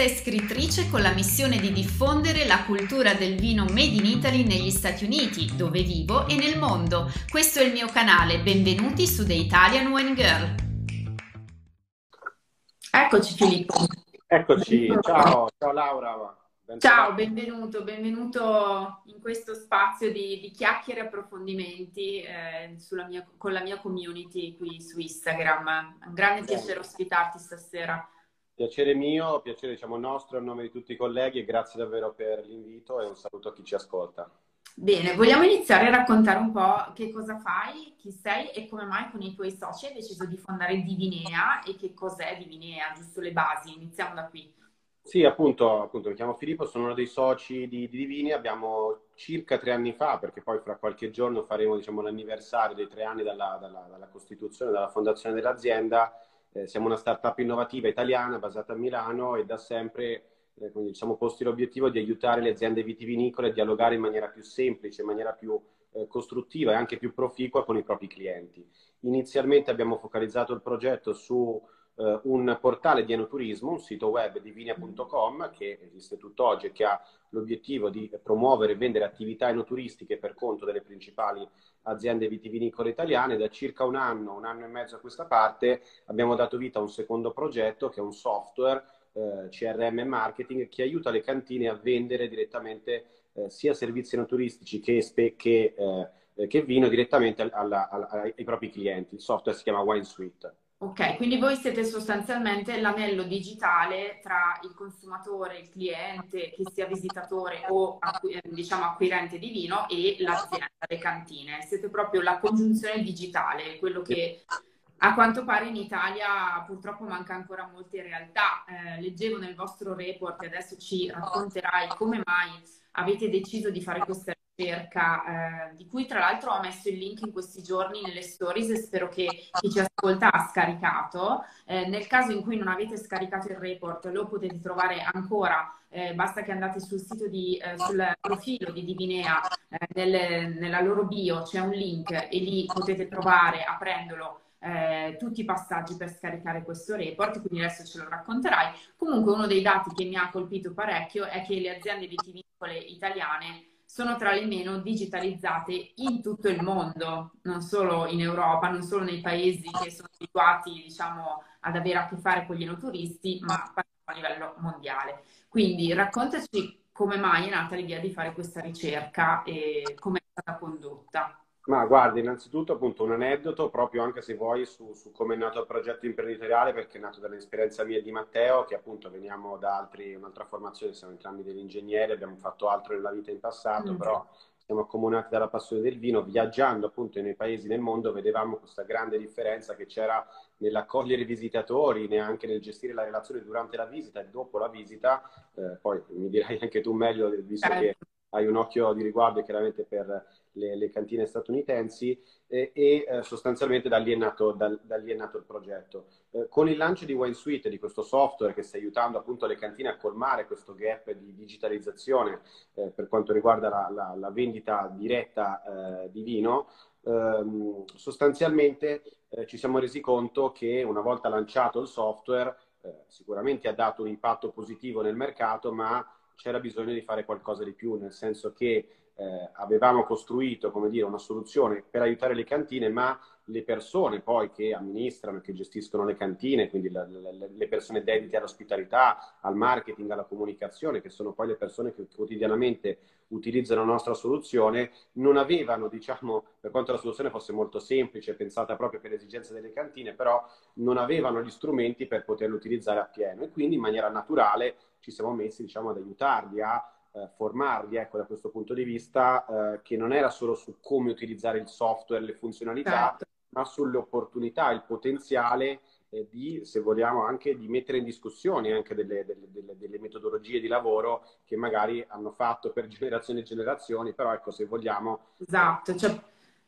giornalista e scrittrice con la missione di diffondere la cultura del vino Made in Italy negli Stati Uniti, dove vivo, e nel mondo. Questo è il mio canale, benvenuti su The Italian Wine Girl. Eccoci Filippo. Eccoci, ciao, ciao Laura. Ciao, benvenuto, benvenuto in questo spazio di, di chiacchiere e approfondimenti eh, mia, con la mia community qui su Instagram. Un grande piacere ospitarti stasera. Piacere mio, piacere diciamo nostro a nome di tutti i colleghi e grazie davvero per l'invito e un saluto a chi ci ascolta. Bene, vogliamo iniziare a raccontare un po' che cosa fai, chi sei e come mai con i tuoi soci hai deciso di fondare Divinea e che cos'è Divinea, giusto le basi, iniziamo da qui. Sì, appunto, appunto, mi chiamo Filippo, sono uno dei soci di, di, Divini, abbiamo circa tre anni fa, perché poi fra qualche giorno faremo diciamo, l'anniversario dei tre anni dalla, dalla, dalla costituzione, dalla fondazione dell'azienda, eh, siamo una startup innovativa italiana basata a Milano e da sempre eh, quindi, siamo posti l'obiettivo di aiutare le aziende vitivinicole a dialogare in maniera più semplice, in maniera più eh, costruttiva e anche più proficua con i propri clienti. Inizialmente abbiamo focalizzato il progetto su eh, un portale di enoturismo, un sito web divinia.com che esiste tutt'oggi e che ha l'obiettivo di promuovere e vendere attività enoturistiche per conto delle principali aziende vitivinicole italiane. Da circa un anno, un anno e mezzo a questa parte abbiamo dato vita a un secondo progetto che è un software eh, CRM marketing che aiuta le cantine a vendere direttamente eh, sia servizi enoturistici che, che, eh, che vino direttamente alla, alla, ai propri clienti. Il software si chiama Wine Suite. Ok, quindi voi siete sostanzialmente l'anello digitale tra il consumatore, il cliente, che sia visitatore o acqu- diciamo acquirente di vino e l'azienda, le cantine. Siete proprio la congiunzione digitale, quello che a quanto pare in Italia purtroppo manca ancora molte realtà. Eh, leggevo nel vostro report e adesso ci racconterai come mai avete deciso di fare questa ricerca, eh, di cui tra l'altro ho messo il link in questi giorni nelle stories e spero che chi ci ascolta ha scaricato. Eh, nel caso in cui non avete scaricato il report, lo potete trovare ancora, eh, basta che andate sul sito di, eh, sul profilo di Divinea, eh, nel, nella loro bio c'è un link e lì potete trovare, aprendolo, eh, tutti i passaggi per scaricare questo report, quindi adesso ce lo racconterai. Comunque uno dei dati che mi ha colpito parecchio è che le aziende vitivinicole italiane sono tra le meno digitalizzate in tutto il mondo, non solo in Europa, non solo nei paesi che sono abituati diciamo, ad avere a che fare con gli enoturisti, ma a livello mondiale. Quindi raccontaci come mai è nata l'idea di fare questa ricerca e come è stata condotta. Ma guardi, innanzitutto appunto un aneddoto proprio anche se vuoi su, su come è nato il progetto imprenditoriale perché è nato dall'esperienza mia e di Matteo che appunto veniamo da altri, un'altra formazione, siamo entrambi degli ingegneri, abbiamo fatto altro nella vita in passato, mm. però siamo accomunati dalla passione del vino, viaggiando appunto nei paesi del mondo vedevamo questa grande differenza che c'era nell'accogliere i visitatori, neanche nel gestire la relazione durante la visita e dopo la visita, eh, poi mi dirai anche tu meglio visto certo. che hai un occhio di riguardo chiaramente per le, le cantine statunitensi eh, e sostanzialmente da lì, nato, da, da lì, è nato, il progetto. Eh, con il lancio di Wine Suite, di questo software che sta aiutando appunto le cantine a colmare questo gap di digitalizzazione eh, per quanto riguarda la, la, la vendita diretta eh, di vino, ehm, sostanzialmente ci siamo resi conto che una volta lanciato il software sicuramente ha dato un impatto positivo nel mercato, ma c'era bisogno di fare qualcosa di più, nel senso che eh, avevamo costruito come dire, una soluzione per aiutare le cantine, ma le persone poi che amministrano che gestiscono le cantine, quindi la, la, le persone dedite all'ospitalità, al marketing, alla comunicazione, che sono poi le persone che quotidianamente utilizzano la nostra soluzione, non avevano, diciamo, per quanto la soluzione fosse molto semplice, pensata proprio per le esigenze delle cantine, però non avevano gli strumenti per poterlo utilizzare appieno. E quindi in maniera naturale ci siamo messi, diciamo, ad aiutarli a formarli, ecco, da questo punto di vista, eh, che non era solo su come utilizzare il software, le funzionalità, certo. ma sulle opportunità, il potenziale eh, di, se vogliamo, anche di mettere in discussione anche delle, delle, delle, delle, metodologie di lavoro che magari hanno fatto per generazioni e generazioni, però ecco, se vogliamo... Esatto, cioè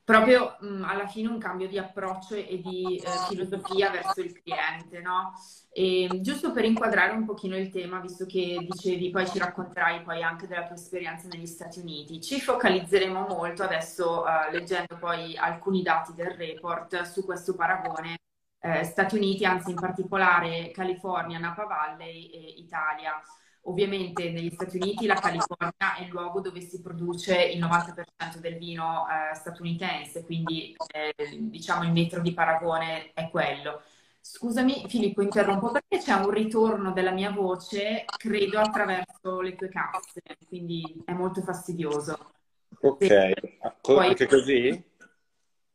proprio mh, mm, alla fine un cambio di approccio e di eh, filosofia verso il cliente, no? E, giusto per inquadrare un pochino il tema, visto che dicevi, poi ci racconterai poi anche della tua esperienza negli Stati Uniti, ci focalizzeremo molto adesso, uh, leggendo poi alcuni dati del report, su questo paragone eh, Stati Uniti, anzi in particolare California, Napa Valley e Italia. Ovviamente negli Stati Uniti la California è il luogo dove si produce il 90% del vino eh, statunitense, quindi eh, diciamo il metro di paragone è quello. Scusami Filippo, interrompo perché c'è un ritorno della mia voce, credo, attraverso le tue casse, quindi è molto fastidioso. Ok, Se... Poi... anche così?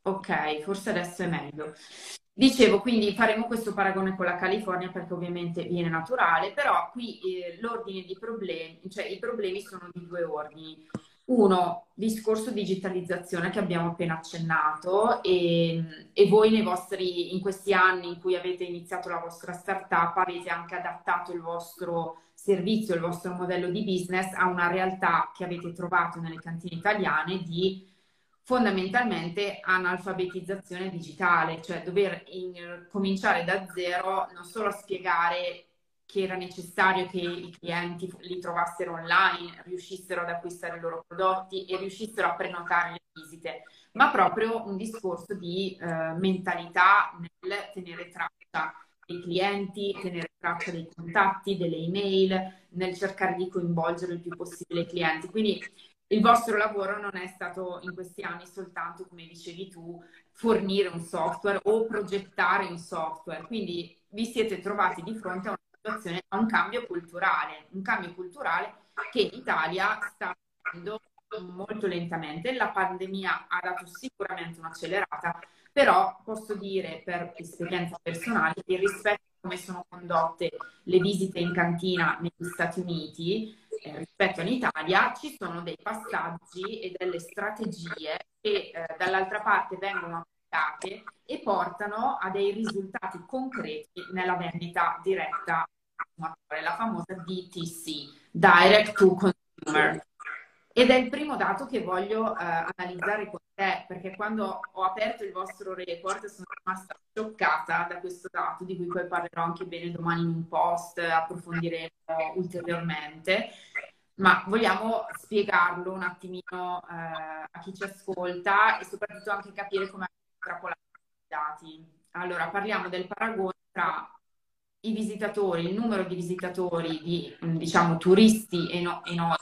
Ok, forse adesso è meglio. Dicevo, quindi faremo questo paragone con la California perché ovviamente viene naturale, però qui eh, l'ordine di problemi, cioè i problemi sono di due ordini. Uno, discorso digitalizzazione che abbiamo appena accennato e, e voi vostri, in questi anni in cui avete iniziato la vostra startup avete anche adattato il vostro servizio, il vostro modello di business a una realtà che avete trovato nelle cantine italiane di fondamentalmente analfabetizzazione digitale, cioè dover in, cominciare da zero non solo a spiegare che era necessario che i clienti li trovassero online, riuscissero ad acquistare i loro prodotti e riuscissero a prenotare le visite, ma proprio un discorso di eh, mentalità nel tenere traccia dei clienti, tenere traccia dei contatti, delle email, nel cercare di coinvolgere il più possibile i clienti. Quindi il vostro lavoro non è stato in questi anni soltanto, come dicevi tu, fornire un software o progettare un software, quindi vi siete trovati di fronte a una situazione, a un cambio culturale, un cambio culturale che in Italia sta facendo molto lentamente. La pandemia ha dato sicuramente un'accelerata, però posso dire per esperienza personale che rispetto a come sono condotte le visite in cantina negli Stati Uniti, rispetto all'Italia ci sono dei passaggi e delle strategie che eh, dall'altra parte vengono applicate e portano a dei risultati concreti nella vendita diretta la famosa DTC, Direct to Consumer. Ed è il primo dato che voglio eh, analizzare con te, perché quando ho aperto il vostro report sono rimasta scioccata da questo dato, di cui poi parlerò anche bene domani in un post, approfondiremo ulteriormente. Ma vogliamo spiegarlo un attimino eh, a chi ci ascolta e soprattutto anche capire come estrapolare i dati. Allora, parliamo del paragone tra i visitatori, il numero di visitatori, di diciamo turisti e, no, e no,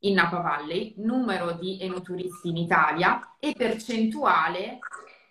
in Napa Valley, numero di enoturisti in Italia e percentuale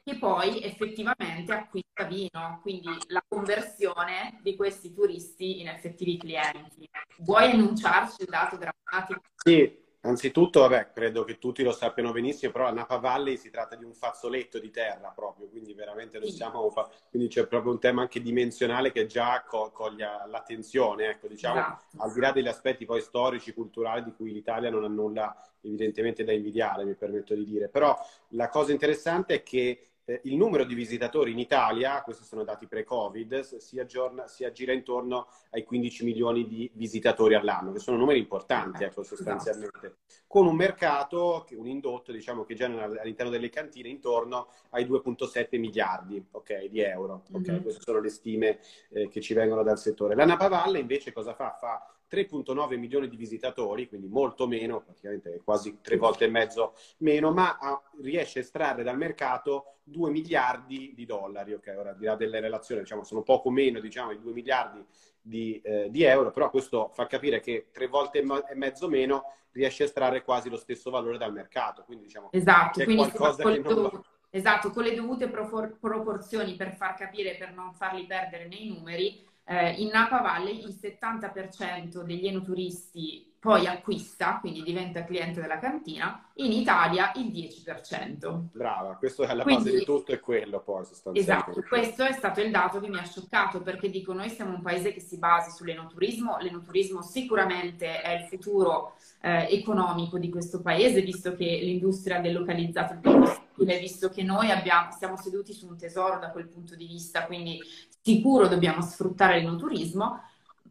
che poi effettivamente acquista vino, quindi la conversione di questi turisti in effettivi clienti. Vuoi annunciarci il dato drammatico? Sì, Anzitutto, vabbè, credo che tutti lo sappiano benissimo, però a Napa Valley si tratta di un fazzoletto di terra proprio, quindi veramente non siamo... Quindi c'è proprio un tema anche dimensionale che già co- coglie l'attenzione, ecco, diciamo, esatto. al di là degli aspetti poi storici, culturali, di cui l'Italia non ha nulla evidentemente da invidiare, mi permetto di dire. Però la cosa interessante è che eh, il numero di visitatori in Italia, questi sono dati pre-Covid, si, aggiorna, si, aggira intorno ai 15 milioni di visitatori all'anno, che sono numeri importanti, ecco, sostanzialmente, con un mercato, un indotto, diciamo, che genera all'interno delle cantine intorno ai 2,7 miliardi okay, di euro. Okay? Mm-hmm. Queste sono le stime eh, che ci vengono dal settore. La Napavalle invece cosa fa? Fa 3.9 milioni di visitatori, quindi molto meno, praticamente quasi tre volte e mezzo meno, ma ha, riesce a estrarre dal mercato 2 miliardi di dollari, ok? Ora, al di là delle relazioni, diciamo, sono poco meno, diciamo, di 2 miliardi di, eh, di, euro, però questo fa capire che tre volte e mezzo meno riesce a estrarre quasi lo stesso valore dal mercato, quindi diciamo esatto, quindi qualcosa che non va. Esatto, con le dovute proporzioni per far capire, per non farli perdere nei numeri, eh, in Napa Valley il 70% degli enoturisti poi acquista, quindi diventa cliente della cantina, in Italia il 10%. Brava, questo è la quindi, base di tutto è quello poi sostanzialmente. Esatto, questo è stato il dato che mi ha scioccato perché dico noi siamo un paese che si basa sull'enoturismo, l'enoturismo sicuramente è il futuro eh, economico di questo paese visto che l'industria ha delocalizzato il più possibile, visto che noi abbiamo, siamo seduti su un tesoro da quel punto di vista, quindi sicuro dobbiamo sfruttare l'enoturismo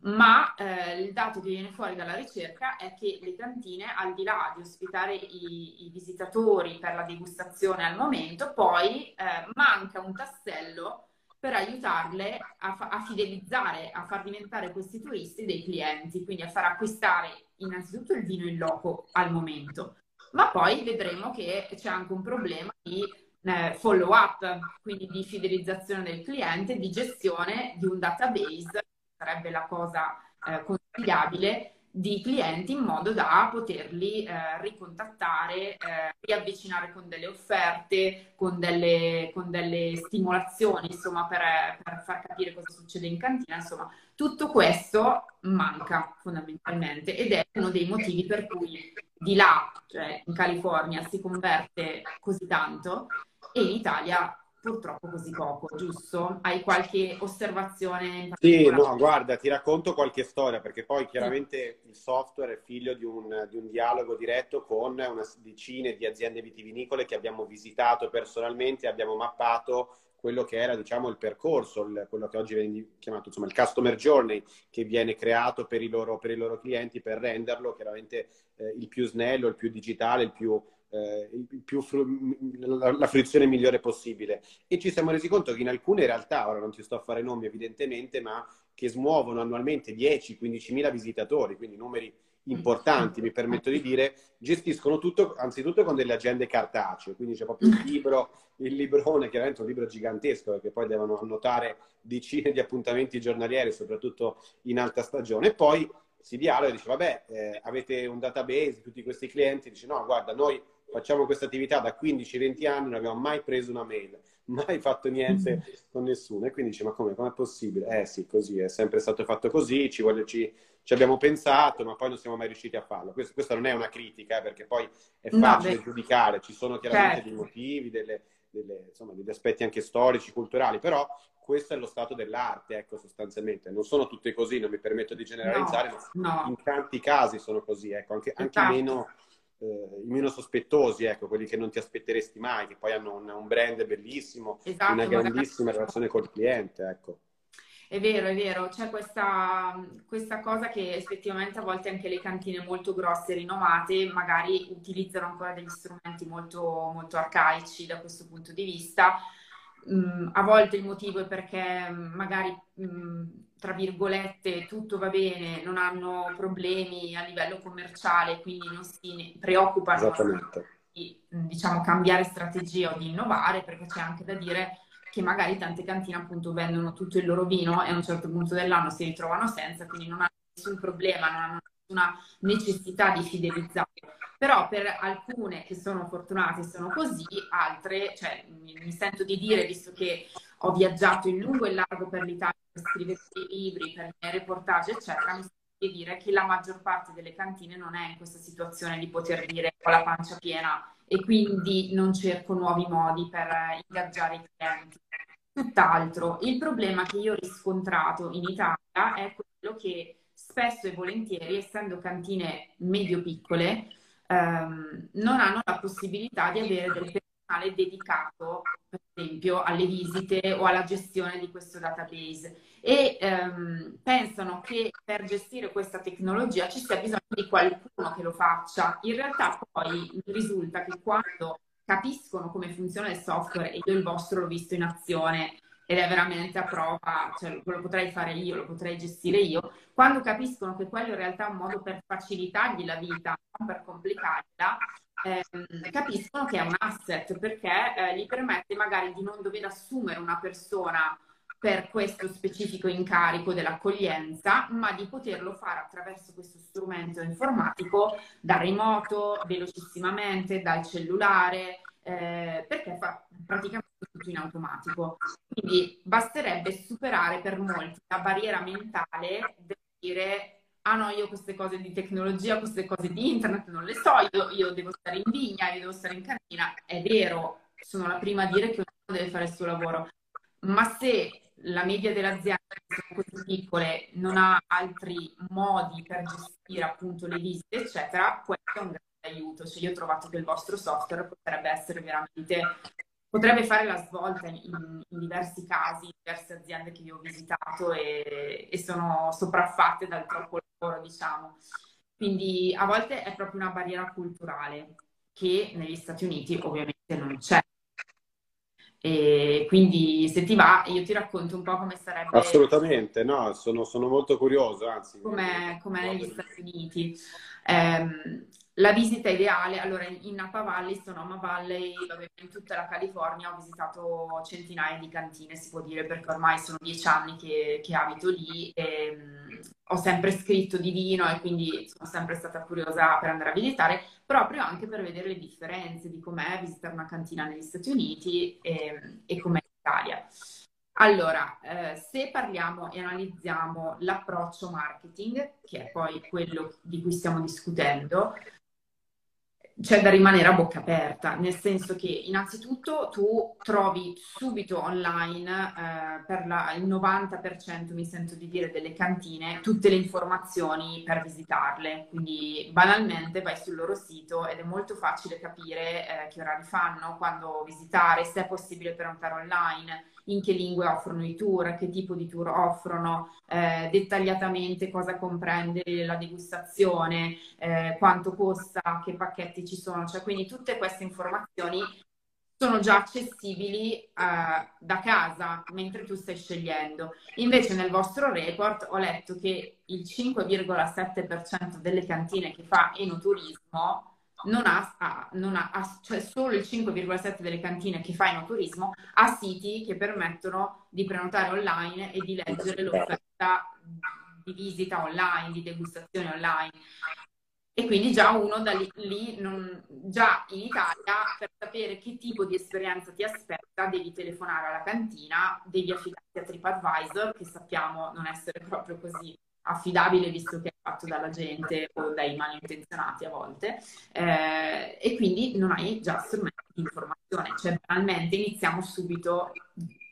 ma eh, il dato che viene fuori dalla ricerca è che le cantine, al di là di ospitare i, i visitatori per la degustazione al momento, poi eh, manca un tassello per aiutarle a, fa- a, fidelizzare, a far diventare questi turisti dei clienti, quindi a far acquistare innanzitutto il vino in loco al momento, ma poi vedremo che c'è anche un problema di eh, follow up, quindi di fidelizzazione del cliente, di gestione di un database, sarebbe la cosa eh, consigliabile, di clienti in modo da poterli eh, ricontattare, eh, riavvicinare con delle offerte, con delle, con delle stimolazioni, insomma, per, per, far capire cosa succede in cantina. Insomma, tutto questo manca fondamentalmente ed è uno dei motivi per cui di là, cioè in California, si converte così tanto e in Italia purtroppo così poco, giusto? Hai qualche osservazione? sì, no, guarda, ti racconto qualche storia, perché poi chiaramente il software è figlio di un, di un, dialogo diretto con una decine di aziende vitivinicole che abbiamo visitato personalmente, abbiamo mappato quello che era diciamo, il percorso, il, quello che oggi viene chiamato insomma, il customer journey che viene creato per i loro, per i loro clienti per renderlo chiaramente eh, il più snello, il più digitale, il più eh, più, la, la, fruizione migliore possibile. E ci siamo resi conto che in alcune realtà, ora non ti sto a fare nomi evidentemente, ma che smuovono annualmente 10-15 mila visitatori, quindi numeri importanti, mi permetto di dire, gestiscono tutto anzitutto con delle agende cartacee, quindi c'è proprio il libro, il librone, chiaramente un libro gigantesco, perché poi devono annotare decine di appuntamenti giornalieri, soprattutto in alta stagione, e poi si dialoga e dice, vabbè, eh, avete un database, tutti questi clienti, dice, no, guarda, noi facciamo questa attività da 15-20 anni, non abbiamo mai preso una mail, mai fatto niente mm. con nessuno. E quindi dice, ma come, è possibile? Eh sì, così, è sempre stato fatto così, ci, voglio, ci, ci abbiamo pensato, ma poi non siamo mai riusciti a farlo. Questo, questa non è una critica, eh, perché poi è facile no, giudicare, ci sono chiaramente certo. dei motivi, delle, delle, insomma, degli aspetti anche storici, culturali, però questo è lo stato dell'arte, ecco, sostanzialmente. Non sono tutte così, non mi permetto di generalizzare, no, ma no. in tanti casi sono così, ecco, anche, anche esatto. meno eh, i meno sospettosi, ecco, quelli che non ti aspetteresti mai, che poi hanno un, un brand bellissimo, esatto, una grandissima magari... relazione col cliente, ecco. È vero, è vero, c'è questa, questa, cosa che effettivamente a volte anche le cantine molto grosse e rinomate magari utilizzano ancora degli strumenti molto, molto arcaici da questo punto di vista. Mm, a volte il motivo è perché magari mm, tra virgolette, tutto va bene, non hanno problemi a livello commerciale, quindi non si preoccupano di diciamo, cambiare strategia o di innovare, perché c'è anche da dire che magari tante cantine appunto vendono tutto il loro vino e a un certo punto dell'anno si ritrovano senza, quindi non hanno nessun problema, non hanno nessuna necessità di fidelizzare. Però per alcune che sono fortunate sono così, altre, cioè mi, mi sento di dire, visto che ho viaggiato in lungo e largo per l'Italia scrivere dei libri, per miei reportage, eccetera, mi sento di dire che la maggior parte delle cantine non è in questa situazione di poter dire ho la pancia piena e quindi non cerco nuovi modi per ingaggiare i clienti. Tutt'altro, il problema che io ho riscontrato in Italia è quello che spesso e volentieri, essendo cantine medio-piccole, ehm, non hanno la possibilità di avere del personale dedicato, per esempio, alle visite o alla gestione di questo database e ehm, pensano che per gestire questa tecnologia ci sia bisogno di qualcuno che lo faccia. In realtà poi risulta che quando capiscono come funziona il software e io il vostro l'ho visto in azione ed è veramente a prova, cioè lo potrei fare io, lo potrei gestire io, quando capiscono che quello in realtà è un modo per facilitargli la vita, non per complicarla, ehm, capiscono che è un asset perché eh, gli permette magari di non dover assumere una persona per questo specifico incarico dell'accoglienza, ma di poterlo fare attraverso questo strumento informatico da remoto, velocissimamente, dal cellulare, eh, perché fa praticamente tutto in automatico. Quindi basterebbe superare per molti la barriera mentale del dire ah no, io queste cose di tecnologia, queste cose di internet non le so, io, io devo stare in vigna, io devo stare in cantina. È vero, sono la prima a dire che ognuno deve fare il suo lavoro, ma se la media delle aziende sono così piccole, non ha altri modi per gestire appunto le visite, eccetera, questo è un grande aiuto. Cioè, io ho trovato che il vostro software potrebbe essere veramente potrebbe fare la svolta in, in, diversi casi, in diverse aziende che io ho visitato e, e, sono sopraffatte dal troppo lavoro, diciamo. Quindi a volte è proprio una barriera culturale che negli Stati Uniti ovviamente non c'è. E quindi se ti va io ti racconto un po' come sarebbe... Assolutamente, no, sono, sono molto curioso, anzi. Come, negli Stati Uniti. Eh, la visita ideale, allora in Napa Valley, sono a Valley, in tutta la California ho visitato centinaia di cantine, si può dire, perché ormai sono dieci anni che, che abito lì e um, ho sempre scritto di vino e quindi sono sempre stata curiosa per andare a visitare, proprio anche per vedere le differenze di com'è visitare una cantina negli Stati Uniti e, e com'è in Italia. Allora, eh, se parliamo e analizziamo l'approccio marketing, che è poi quello di cui stiamo discutendo, c'è da rimanere a bocca aperta, nel senso che innanzitutto tu trovi subito online eh, per la, il 90% mi sento di dire delle cantine tutte le informazioni per visitarle, quindi banalmente vai sul loro sito ed è molto facile capire eh, che orari fanno, quando visitare, se è possibile prenotare online in che lingue offrono i tour, che tipo di tour offrono, eh, dettagliatamente cosa comprende la degustazione, eh, quanto costa, che pacchetti ci sono, cioè quindi tutte queste informazioni sono già accessibili eh, da casa mentre tu stai scegliendo. Invece nel vostro report ho letto che il 5,7% delle cantine che fa enoturismo non ha, non ha, cioè solo il 5,7 delle cantine che fa enoturismo ha siti che permettono di prenotare online e di leggere l'offerta di visita online, di degustazione online. E quindi già uno da lì, lì non, già in Italia, per sapere che tipo di esperienza ti aspetta, devi telefonare alla cantina, devi affidarti a TripAdvisor, che sappiamo non essere proprio così affidabile visto che è fatto dalla gente o dai malintenzionati a volte. Eh, e quindi non hai già strumenti di informazione, cioè banalmente iniziamo subito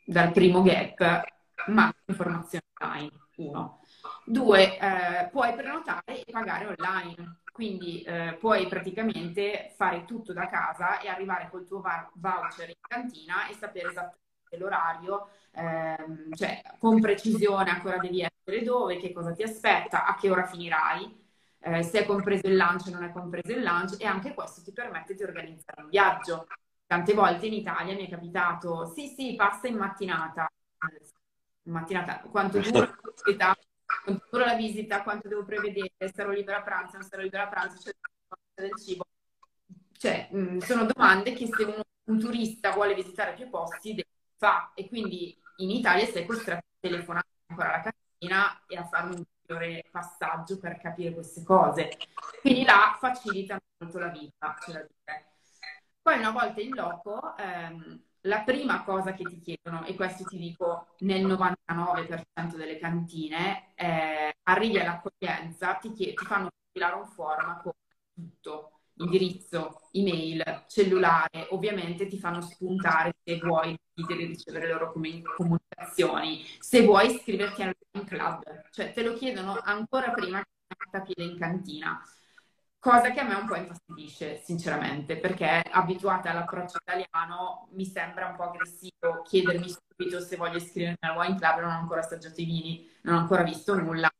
dal primo gap, ma informazione online, uno. Due, eh, puoi prenotare e pagare online, quindi eh, puoi praticamente fare tutto da casa e arrivare col tuo voucher in cantina e sapere esattamente l'orario, ehm, cioè con precisione ancora devi essere dove, che cosa ti aspetta, a che ora finirai, eh, se è compreso il lunch o non è compreso il lunch e anche questo ti permette di organizzare un viaggio. Tante volte in Italia mi è capitato, sì sì, passa in mattinata, in mattinata, quanto dura dura la visita, quanto devo prevedere, sarò libera a pranzo, non sarò libera a pranzo, c'è del cibo. Cioè, mh, sono domande che se uno, un turista vuole visitare più posti fa e quindi in Italia sei costretto a telefonare ancora alla cantina e a fare un ulteriore passaggio per capire queste cose. Quindi là facilita molto la vita, c'è da dire. Poi una volta in loco, ehm, la prima cosa che ti chiedono, e questo ti dico nel 99% delle cantine, eh, arrivi all'accoglienza, ti, chied- ti fanno compilare un form con tutto indirizzo, email, cellulare, ovviamente ti fanno spuntare se vuoi ricevere loro comunicazioni, se vuoi iscriverti al club, cioè te lo chiedono ancora prima che metta piede in cantina. Cosa che a me un po' infastidisce, sinceramente, perché abituata all'approccio italiano mi sembra un po' aggressivo chiedermi subito se voglio iscrivermi al wine club, non ho ancora assaggiato i vini, non ho ancora visto nulla,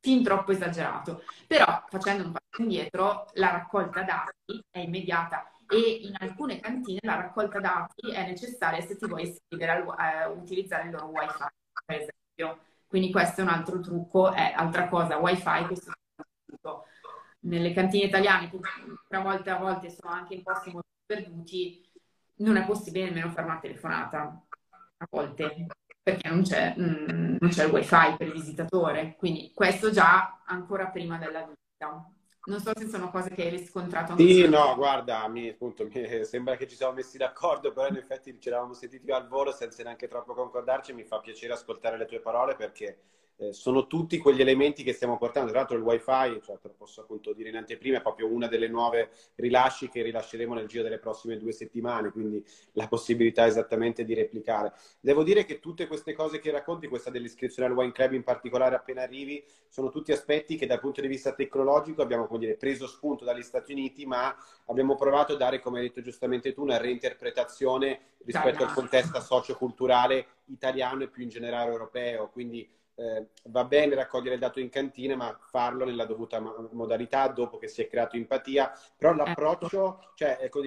fin troppo esagerato. Però facendo un passo indietro, la raccolta dati è immediata e in alcune cantine la raccolta dati è necessaria se ti vuoi iscrivere a eh, utilizzare il loro wifi, per esempio. Quindi questo è un altro trucco, è altra cosa, wifi, questo è un trucco. Nelle cantine italiane, che a volte a volte sono anche in posti molto perduti, non è possibile nemmeno fare una telefonata, a volte perché non c'è, mm, non c'è il wifi per il visitatore, quindi questo già ancora prima della visita. Non so se sono cose che hai riscontrato. Sì, no, guarda, mi, appunto, mi sembra che ci siamo messi d'accordo, però in effetti ci eravamo sentiti al volo senza neanche troppo concordarci. Mi fa piacere ascoltare le tue parole perché eh, sono tutti quegli elementi che stiamo portando. Tra l'altro il wifi, cioè, te lo posso appunto dire in anteprima, è proprio una delle nuove rilasci che rilasceremo nel giro delle prossime due settimane, quindi la possibilità esattamente di replicare. Devo dire che tutte queste cose che racconti, questa dell'iscrizione al Wine Club in particolare appena arrivi, sono tutti aspetti che dal punto di vista tecnologico abbiamo come dire, preso spunto dagli Stati Uniti, ma abbiamo provato a dare, come hai detto giustamente tu, una reinterpretazione rispetto al contesto socioculturale italiano e più in generale europeo. Quindi eh, va bene raccogliere il dato in cantina, ma farlo nella dovuta modalità dopo che si è creato empatia. Però ecco. l'approccio, cioè, ecco,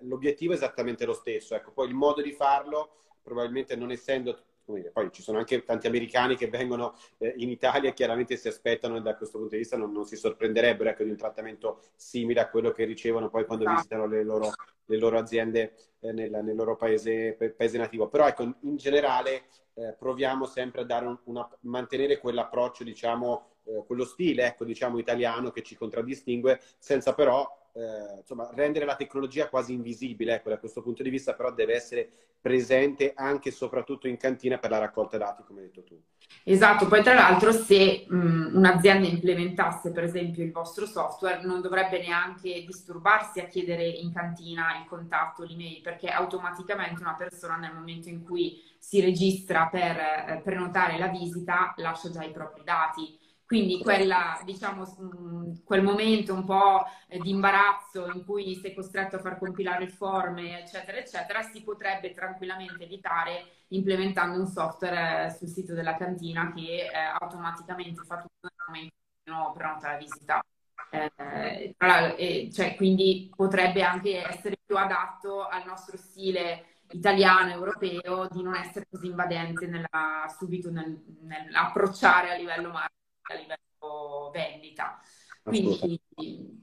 l'obiettivo è esattamente lo stesso. Ecco, poi il modo di farlo, probabilmente non essendo dire, poi ci sono anche tanti americani che vengono eh, in Italia e chiaramente si aspettano e da questo punto di vista non, non si sorprenderebbero ecco, di un trattamento simile a quello che ricevono poi quando ah. visitano le loro, le loro aziende eh, nel, nel, loro paese, paese, nativo. Però ecco, in generale eh, proviamo sempre a dare un, una, mantenere quell'approccio, diciamo, eh, quello stile, ecco, diciamo, italiano che ci contraddistingue, senza però eh, insomma, rendere la tecnologia quasi invisibile, ecco, da questo punto di vista, però deve essere presente anche e soprattutto in cantina per la raccolta dati, come hai detto tu. Esatto, poi tra l'altro se mh, un'azienda implementasse per esempio il vostro software non dovrebbe neanche disturbarsi a chiedere in cantina il contatto, l'email, perché automaticamente una persona nel momento in cui si registra per eh, prenotare la visita lascia già i propri dati quindi quella, diciamo, mm, quel momento un po' di imbarazzo in cui sei costretto a far compilare il form, eccetera, eccetera, si potrebbe tranquillamente evitare implementando un software eh, sul sito della cantina che eh, automaticamente fa tutto nel momento in cui prenota la visita. Eh, eh, cioè, quindi potrebbe anche essere più adatto al nostro stile italiano, europeo, di non essere così invadente nella, subito nel, nell'approcciare a livello marketing a livello vendita. Quindi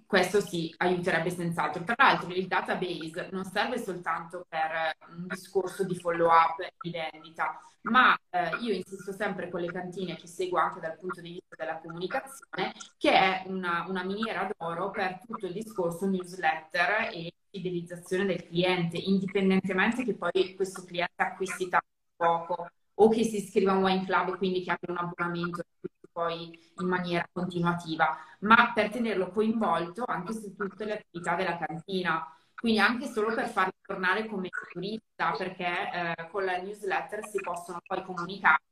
questo sì, aiuterebbe senz'altro. Tra l'altro il database non serve soltanto per un discorso di follow up e di vendita, ma eh, io insisto sempre con le cantine che seguo anche dal punto di vista della comunicazione, che è una, una miniera d'oro per tutto il discorso newsletter e fidelizzazione del cliente, indipendentemente che poi questo cliente acquisti tanto poco o che si iscriva a un wine club, quindi che abbia un abbonamento poi in maniera continuativa, ma per tenerlo coinvolto anche su tutte le attività della cantina. Quindi anche solo per farlo tornare come turista, perché eh, con la newsletter si possono poi comunicare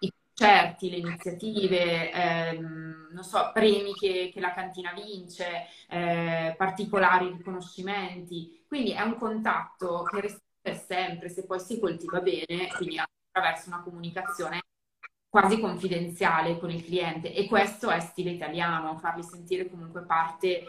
i concerti, le iniziative, ehm, non so, premi che, che la cantina vince, eh, particolari riconoscimenti. Quindi è un contatto che resta per sempre, se poi si coltiva bene, quindi attraverso una comunicazione quasi confidenziale con il cliente e questo è stile italiano, farli sentire comunque parte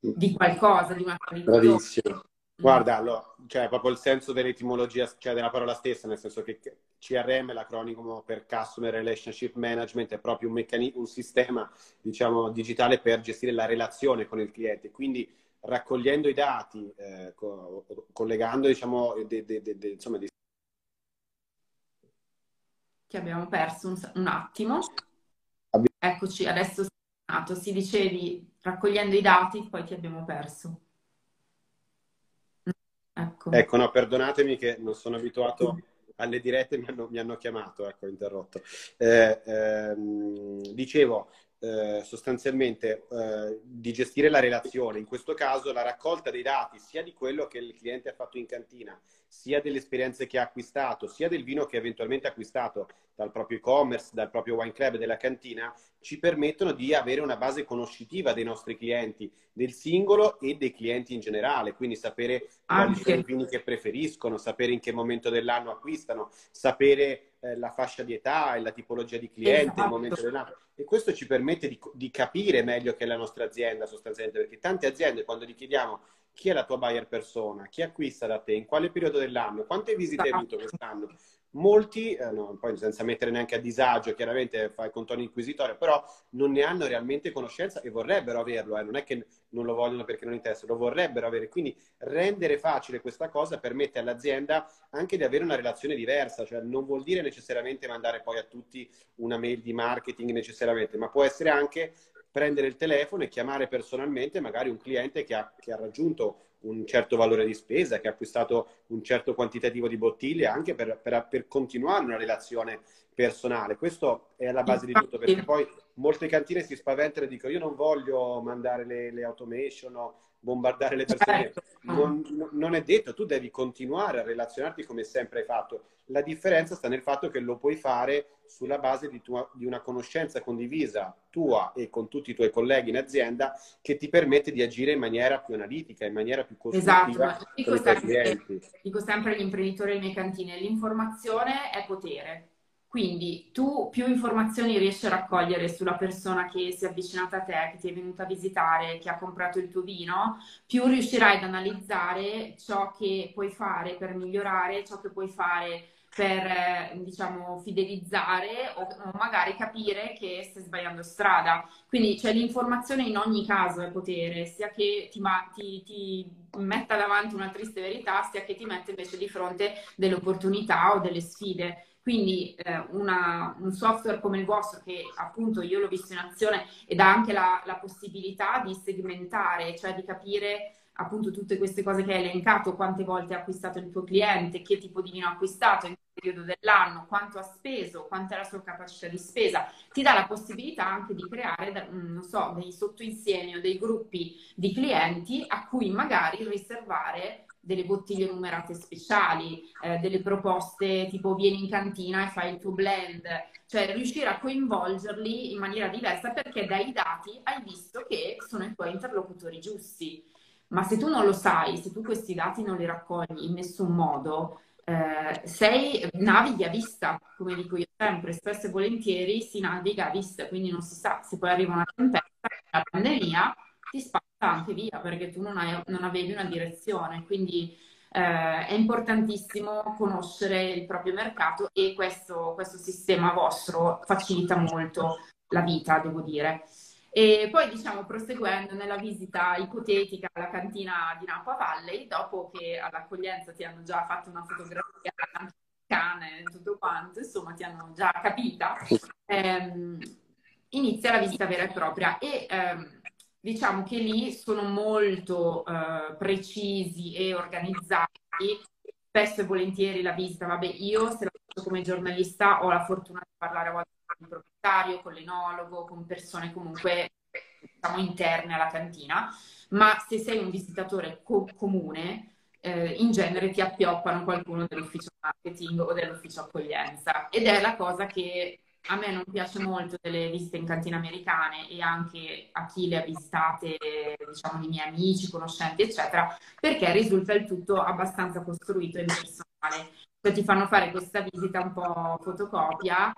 di qualcosa, di una tradizione. Bravissimo. Mm. Guarda, allora, cioè proprio il senso dell'etimologia, cioè della parola stessa, nel senso che CRM, l'acronimo per Customer Relationship Management, è proprio un, meccanismo, un sistema, diciamo, digitale per gestire la relazione con il cliente. Quindi raccogliendo i dati, eh, co- collegando, diciamo, de- de- de- insomma, di che abbiamo perso un, un attimo. Eccoci, adesso sei tornato. Si dicevi raccogliendo i dati, poi ti abbiamo perso. Ecco. ecco, no, perdonatemi che non sono abituato alle dirette, mi hanno, mi hanno chiamato, ecco, interrotto. Eh, ehm, dicevo, eh, sostanzialmente eh, di gestire la relazione, in questo caso la raccolta dei dati sia di quello che il cliente ha fatto in cantina, sia delle esperienze che ha acquistato, sia del vino che eventualmente ha acquistato dal proprio e-commerce, dal proprio wine club, della cantina, ci permettono di avere una base conoscitiva dei nostri clienti, del singolo e dei clienti in generale, quindi sapere quali sono i vini che preferiscono, sapere in che momento dell'anno acquistano, sapere eh, la fascia di età e la tipologia di cliente, esatto. il momento dell'anno. E questo ci permette di, di capire meglio che è la nostra azienda sostanzialmente, perché tante aziende quando gli chiediamo chi è la tua buyer persona, chi acquista da te, in quale periodo dell'anno, quante visite hai avuto quest'anno, molti, eh, no, poi senza mettere neanche a disagio, chiaramente fai con tono inquisitorio, però non ne hanno realmente conoscenza e vorrebbero averlo, eh. non è che non lo vogliono perché non interessa, lo vorrebbero avere. Quindi rendere facile questa cosa permette all'azienda anche di avere una relazione diversa, cioè non vuol dire necessariamente mandare poi a tutti una mail di marketing necessariamente, ma può essere anche prendere il telefono e chiamare personalmente magari un cliente che ha, che ha raggiunto un certo valore di spesa, che ha acquistato un certo quantitativo di bottiglie anche per, per, per continuare una relazione personale. Questo è alla base di tutto, perché poi molte cantine si spaventano e dicono io non voglio mandare le, le automation o bombardare le persone. Certo. Non, non, è detto, tu devi continuare a relazionarti come sempre hai fatto. La differenza sta nel fatto che lo puoi fare sulla base di, tua, di una conoscenza condivisa tua e con tutti i tuoi colleghi in azienda che ti permette di agire in maniera più analitica, in maniera più costruttiva esatto. dico, sempre, dico sempre agli imprenditori e alle mie cantine, l'informazione è potere Quindi tu più informazioni riesci a raccogliere sulla persona che si è avvicinata a te, che ti è venuta a visitare, che ha comprato il tuo vino, più riuscirai ad analizzare ciò che puoi fare per migliorare, ciò che puoi fare per diciamo fidelizzare o, magari capire che stai sbagliando strada. Quindi cioè, l'informazione in ogni caso è potere, sia che ti, ti, ti, metta davanti una triste verità, sia che ti metta invece di fronte delle opportunità o delle sfide. Quindi eh, una, un software come il vostro, che appunto io l'ho visto in azione ed ha anche la, la possibilità di segmentare, cioè di capire appunto tutte queste cose che hai elencato, quante volte ha acquistato il tuo cliente, che tipo di vino ha acquistato, in periodo dell'anno, quanto ha speso, quanta è la sua capacità di spesa, ti dà la possibilità anche di creare, mm, non so, dei sottoinsiemi o dei gruppi di clienti a cui magari riservare delle bottiglie numerate speciali, eh, delle proposte tipo vieni in cantina e fai il tuo blend, cioè riuscire a coinvolgerli in maniera diversa perché dai dati hai visto che sono i tuoi interlocutori giusti. Ma se tu non lo sai, se tu questi dati non li raccogli in nessun modo, eh, sei, navighi a vista, come dico io sempre, spesso e volentieri si naviga a vista, quindi non si sa se poi arriva una tempesta, la pandemia ti spazza anche via perché tu non, hai, non avevi una direzione. Quindi eh, è importantissimo conoscere il proprio mercato e questo, questo sistema vostro facilita molto la vita, devo dire. E poi, diciamo, proseguendo nella visita ipotetica alla cantina di Napa Valley, dopo che all'accoglienza ti hanno già fatto una fotografia cane e tutto quanto, insomma, ti hanno già capita, ehm, inizia la visita vera e propria. E ehm, diciamo che lì sono molto eh, precisi e organizzati. Spesso e volentieri la visita, vabbè, io se la faccio come giornalista ho la fortuna di parlare a volte il proprietario, con l'enologo, con persone comunque diciamo interne alla cantina, ma se sei un visitatore co- comune, eh, in genere ti appioppano qualcuno dell'ufficio marketing o dell'ufficio accoglienza ed è la cosa che a me non piace molto delle visite in cantine americane e anche a chi le ha visitate, diciamo, i miei amici, conoscenti, eccetera, perché risulta il tutto abbastanza costruito e impersonale. Cioè ti fanno fare questa visita un po' fotocopia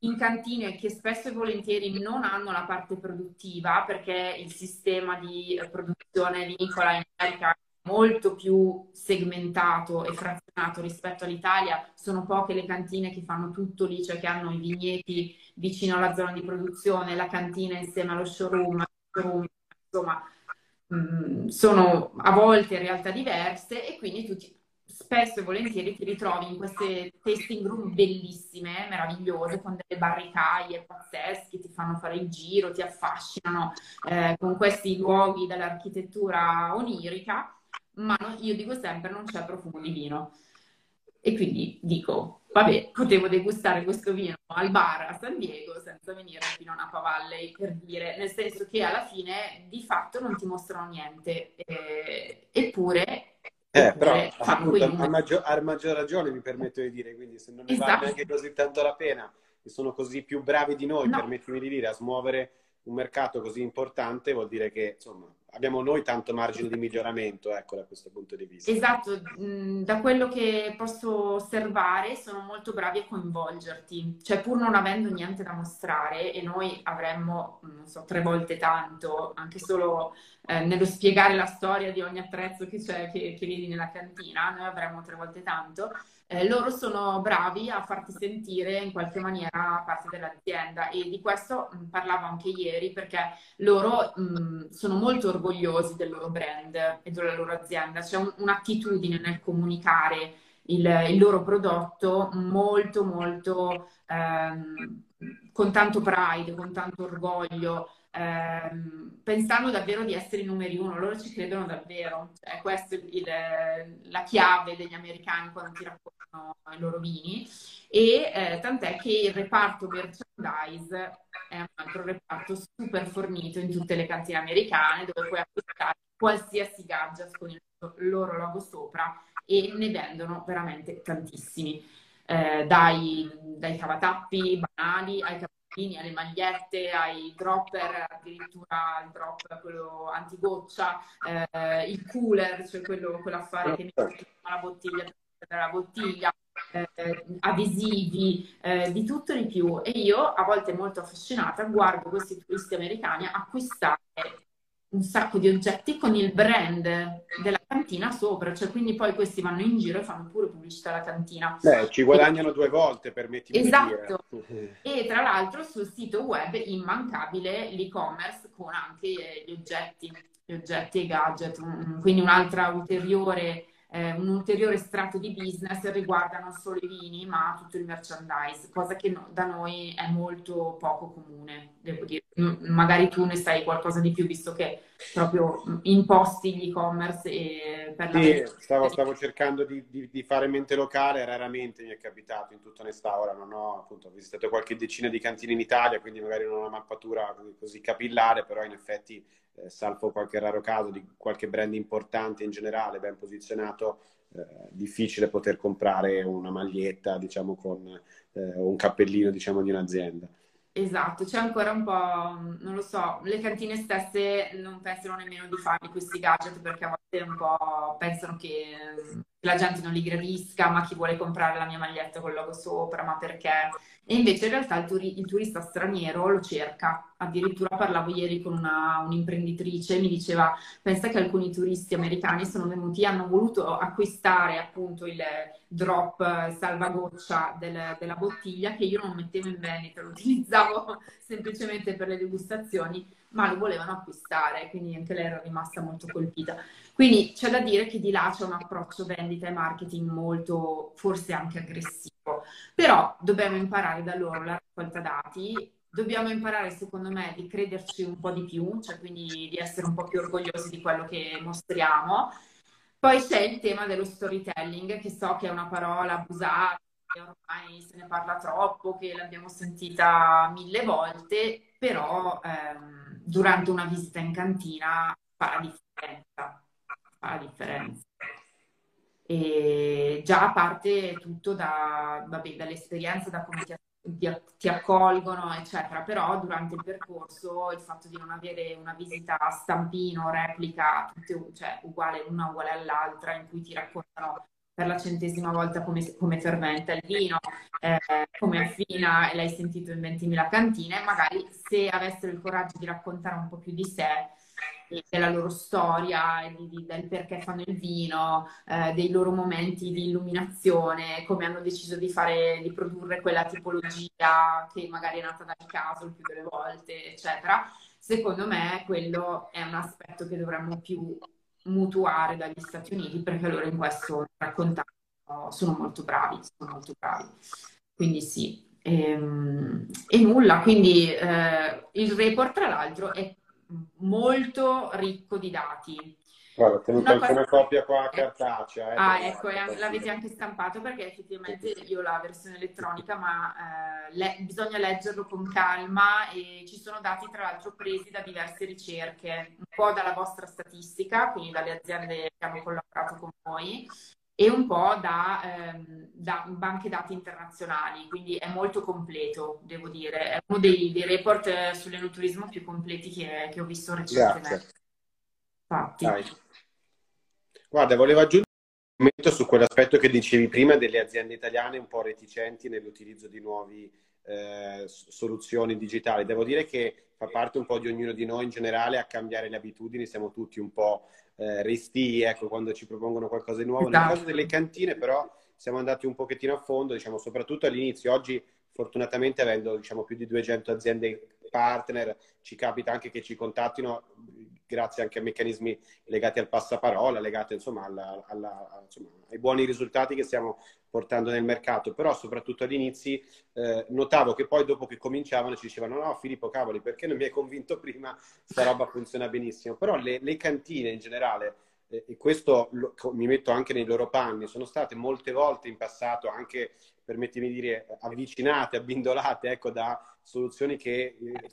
in cantine che spesso e volentieri non hanno la parte produttiva perché il sistema di produzione vinicola in America è molto più segmentato e frazionato rispetto all'Italia. Sono poche le cantine che fanno tutto lì, cioè che hanno i vigneti vicino alla zona di produzione, la cantina insieme allo showroom, showroom insomma, mh, mm, sono a volte realtà diverse e quindi tutti spesso e volentieri ti ritrovi in queste tasting room bellissime, meravigliose, con delle barricaie pazzesche, ti fanno fare il giro, ti affascinano eh, con questi luoghi dall'architettura onirica, ma no, io dico sempre non c'è profumo di vino. E quindi dico, vabbè, potevo degustare questo vino al bar a San Diego senza venire fino a Napa Valley per dire, nel senso che alla fine di fatto non ti mostrano niente, eh, eppure eh, però appunto, a, maggior, a, maggior, ragione mi permetto di dire, quindi se non ne esatto. vale neanche così tanto la pena e sono così più bravi di noi, no. permettimi di dire, a smuovere un mercato così importante, vuol dire che insomma abbiamo noi tanto margine di miglioramento, ecco, da questo punto di vista. Esatto, mm, da quello che posso osservare sono molto bravi a coinvolgerti, cioè pur non avendo niente da mostrare e noi avremmo, non so, tre volte tanto, anche solo eh, nello spiegare la storia di ogni attrezzo che c'è, che, che vedi nella cantina, noi avremmo tre volte tanto, eh, loro sono bravi a farti sentire in qualche maniera parte dell'azienda e di questo mh, parlavo anche ieri perché loro mh, sono molto orgogliosi del loro brand e della loro azienda, c'è un, un'attitudine nel comunicare il, il, loro prodotto molto molto ehm, con tanto pride, con tanto orgoglio ehm, pensando davvero di essere i numeri uno, loro ci credono davvero, cioè, questa è il, la chiave degli americani quando ti raccontano i loro vini e eh, tant'è che il reparto merchandise è un altro reparto super fornito in tutte le cantine americane dove puoi acquistare qualsiasi gadget con il loro logo sopra e ne vendono veramente tantissimi. Eh, dai, dai cavatappi banali ai cavatappi alle magliette, ai dropper, addirittura il drop, quello antigoccia, eh, il cooler, cioè quello, quell'affare che mi la bottiglia la bottiglia. eh, adesivi, eh, di tutto di più. E io, a volte molto affascinata, guardo questi turisti americani acquistare un sacco di oggetti con il brand della cantina sopra, cioè quindi poi questi vanno in giro e fanno pure pubblicità alla cantina. Beh, ci guadagnano e... due volte, permettimi esatto. di dire. E tra l'altro sul sito web immancabile l'e-commerce con anche gli oggetti, gli oggetti e i gadget, quindi un'altra ulteriore eh, un ulteriore strato di business riguarda non solo i vini, ma tutto il merchandise, cosa che no, da noi è molto poco comune, devo dire. magari tu ne sai qualcosa di più, visto che proprio imposti gli e-commerce e per la Sì, stavo, stavo cercando di, di, di, fare mente locale, raramente mi è capitato, in tutta onestà, ora non ho, appunto, ho visitato qualche decina di cantine in Italia, quindi magari non ho una mappatura così capillare, però in effetti eh, salvo qualche raro caso di qualche brand importante in generale, ben posizionato, eh, difficile poter comprare una maglietta, diciamo, con eh, un cappellino, diciamo, di un'azienda. Esatto, c'è ancora un po', non lo so, le cantine stesse non pensano nemmeno di farli questi gadget perché a volte un po' pensano che la gente non li gradisca, ma chi vuole comprare la mia maglietta con il logo sopra, ma perché? E invece in realtà il, turi- il turista straniero lo cerca. Addirittura parlavo ieri con una, un'imprenditrice e mi diceva, pensa che alcuni turisti americani sono venuti, hanno voluto acquistare appunto il drop salvagoccia del, della bottiglia che io non mettevo in vendita, lo utilizzavo semplicemente per le degustazioni, ma lo volevano acquistare, quindi anche lei era rimasta molto colpita. Quindi c'è da dire che di là c'è un approccio vendita e marketing molto, forse anche aggressivo, però dobbiamo imparare da loro la raccolta dati, dobbiamo imparare secondo me di crederci un po' di più, cioè quindi di essere un po' più orgogliosi di quello che mostriamo. Poi c'è il tema dello storytelling, che so che è una parola abusata, che ormai se ne parla troppo, che l'abbiamo sentita mille volte, però ehm, durante una visita in cantina fa la differenza fa la differenza. E già a parte tutto da, vabbè, dall'esperienza, da come ti, ti, ti, accolgono, eccetera, però durante il percorso il fatto di non avere una visita a stampino, replica, tutte, cioè uguale una uguale all'altra, in cui ti raccontano per la centesima volta come, come fermenta il vino, eh, come affina l'hai sentito in 20.000 cantine, magari se avessero il coraggio di raccontare un po' più di sé, della loro storia, di, di, del perché fanno il vino, eh, dei loro momenti di illuminazione, come hanno deciso di fare, di produrre quella tipologia che magari è nata dal caso il più delle volte, eccetera. Secondo me quello è un aspetto che dovremmo più mutuare dagli Stati Uniti perché loro in questo raccontare sono molto bravi, sono molto bravi. Quindi sì. E, ehm, e nulla, quindi eh, il report tra l'altro è molto ricco di dati. Guarda, ho tenuto anche una copia qua cartacea. Eh, ah, ecco, l'avete anche stampato perché effettivamente io ho la versione elettronica, ma eh, le, bisogna leggerlo con calma e ci sono dati tra l'altro presi da diverse ricerche, un po' dalla vostra statistica, quindi dalle aziende che hanno collaborato con voi, e un po' da, ehm, da, banche dati internazionali, quindi è molto completo, devo dire. È uno dei, dei report eh, sull'enoturismo più completi che, che ho visto recentemente. Infatti. Dai. Guarda, volevo aggiungere un commento su quell'aspetto che dicevi prima delle aziende italiane un po' reticenti nell'utilizzo di nuove eh, soluzioni digitali. Devo dire che fa parte un po' di ognuno di noi in generale a cambiare le abitudini, siamo tutti un po' eh, restii, ecco, quando ci propongono qualcosa di nuovo. Esatto. Nel caso delle cantine, però, siamo andati un pochettino a fondo, diciamo, soprattutto all'inizio. Oggi, fortunatamente, avendo diciamo, più di 200 aziende partner, ci capita anche che ci contattino grazie anche a meccanismi legati al passaparola, legati insomma, alla, alla, insomma, ai buoni risultati che stiamo portando nel mercato, però soprattutto all'inizio eh, notavo che poi dopo che cominciavano ci dicevano no Filippo cavoli perché non mi hai convinto prima, sta roba funziona benissimo, però le, le cantine in generale, eh, e questo lo, mi metto anche nei loro panni, sono state molte volte in passato anche, permettimi di dire, avvicinate, abbindolate ecco, da soluzioni che, eh,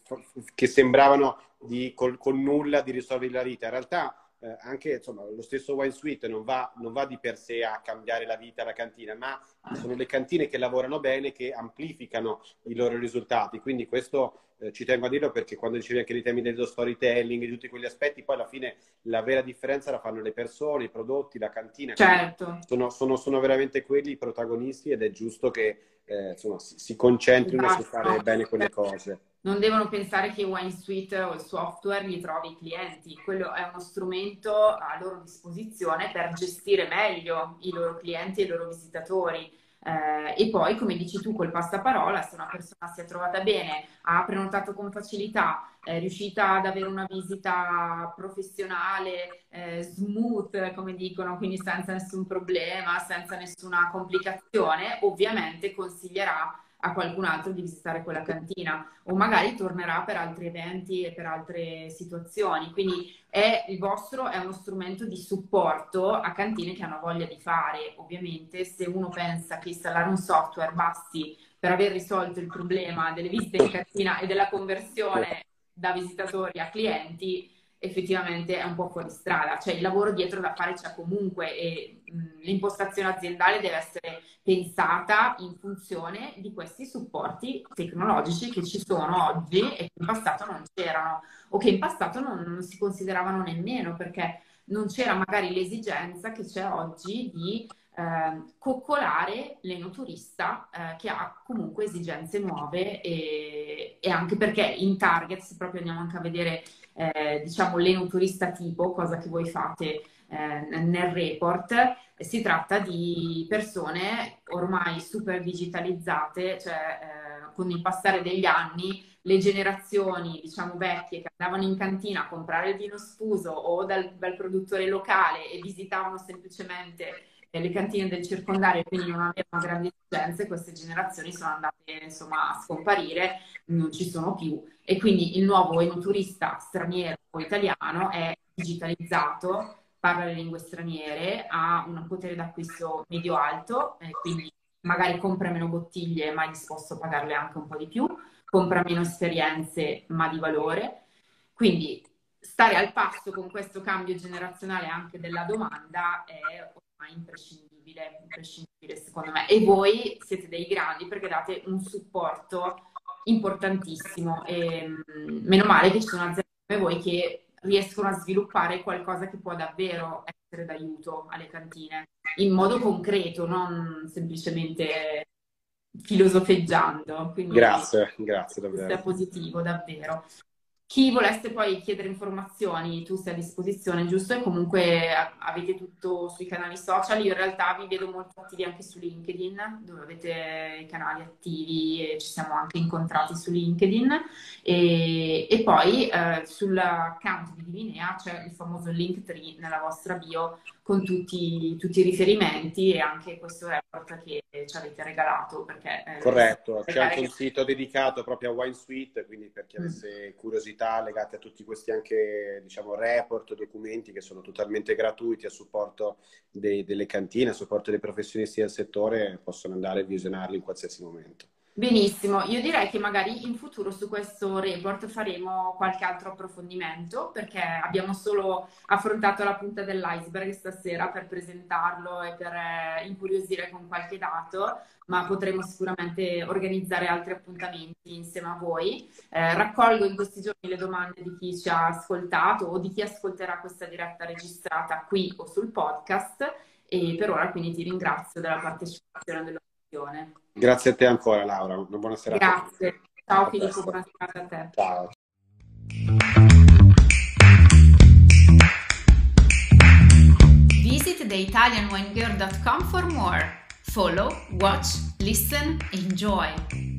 che sembravano di, col, col nulla di risolvere la vita, in realtà eh, anche insomma, lo stesso Wine Suite non va, non va, di per sé a cambiare la vita alla cantina, ma sono le cantine che lavorano bene che amplificano i loro risultati. Quindi questo eh, ci tengo a dirlo perché quando dicevi anche dei temi dello storytelling, di tutti quegli aspetti, poi alla fine la vera differenza la fanno le persone, i prodotti, la cantina. Certo. Sono, sono, sono, veramente quelli i protagonisti ed è giusto che eh, insomma, si, si concentrino su fare bene quelle cose non devono pensare che Wine Suite o il software gli trovi i clienti, quello è uno strumento a loro disposizione per gestire meglio i loro clienti e i loro visitatori. Eh, e poi, come dici tu, col passaparola, se una persona si è trovata bene, ha prenotato con facilità, è riuscita ad avere una visita professionale, eh, smooth, come dicono, quindi senza nessun problema, senza nessuna complicazione, ovviamente consiglierà a qualcun altro di visitare quella cantina o magari tornerà per altri eventi e per altre situazioni. Quindi è, il vostro è uno strumento di supporto a cantine che hanno voglia di fare. Ovviamente se uno pensa che installare un software basti per aver risolto il problema delle visite in cantina e della conversione da visitatori a clienti, effettivamente è un po' fuori strada, cioè il lavoro dietro da fare c'è comunque e mh, l'impostazione aziendale deve essere pensata in funzione di questi supporti tecnologici che ci sono oggi e che in passato non c'erano o che in passato non, non si consideravano nemmeno perché non c'era magari l'esigenza che c'è oggi di eh, coccolare l'enoturista eh, che ha comunque esigenze nuove e, e, anche perché in target, se proprio andiamo anche a vedere eh, diciamo l'enoturista tipo, cosa che voi fate eh, nel report, si tratta di persone ormai super digitalizzate, cioè eh, con il passare degli anni le generazioni, diciamo, vecchie che andavano in cantina a comprare il vino sfuso o dal, dal produttore locale e visitavano semplicemente le cantine del circondario quindi non avevano grandi esigenze, queste generazioni sono andate insomma a scomparire, non ci sono più e quindi il nuovo enoturista straniero o italiano è digitalizzato, parla le lingue straniere, ha un potere d'acquisto medio-alto, eh, quindi magari compra meno bottiglie ma è disposto a pagarle anche un po' di più, compra meno esperienze ma di valore. Quindi stare al passo con questo cambio generazionale anche della domanda è imprescindibile, imprescindibile secondo me. E voi siete dei grandi perché date un supporto importantissimo e mm, meno male che ci sono aziende come voi che riescono a sviluppare qualcosa che può davvero essere d'aiuto alle cantine in modo concreto, non semplicemente filosofeggiando. Quindi grazie, grazie davvero. Questo è positivo, davvero. Chi volesse poi chiedere informazioni, tu sei a disposizione, giusto? E comunque avete tutto sui canali social. Io in realtà vi vedo molto attivi anche su LinkedIn, dove avete i canali attivi e ci siamo anche incontrati su LinkedIn. E, e poi eh, sull'account di Divinea c'è il famoso link tree nella vostra bio con tutti, tutti, i riferimenti e anche questo report che ci avete regalato. Perché, eh, Corretto, c'è anche un sito dedicato proprio a Wine Suite, quindi per chi avesse mm. curiosità legate a tutti questi anche diciamo, report, documenti che sono totalmente gratuiti a supporto dei, delle cantine, a supporto dei professionisti del settore, possono andare a visionarli in qualsiasi momento. Benissimo, io direi che magari in futuro su questo report faremo qualche altro approfondimento perché abbiamo solo affrontato la punta dell'iceberg stasera per presentarlo e per eh, incuriosire con qualche dato, ma potremo sicuramente organizzare altri appuntamenti insieme a voi. Eh, raccolgo in questi giorni le domande di chi ci ha ascoltato o di chi ascolterà questa diretta registrata qui o sul podcast e per ora quindi ti ringrazio della partecipazione dell'occasione. Grazie a te ancora Laura, una buona serata. Grazie, ciao Filippo, buona serata a te. Ciao. Visit theitalianwinegirl.com for more. Follow, watch, listen, enjoy.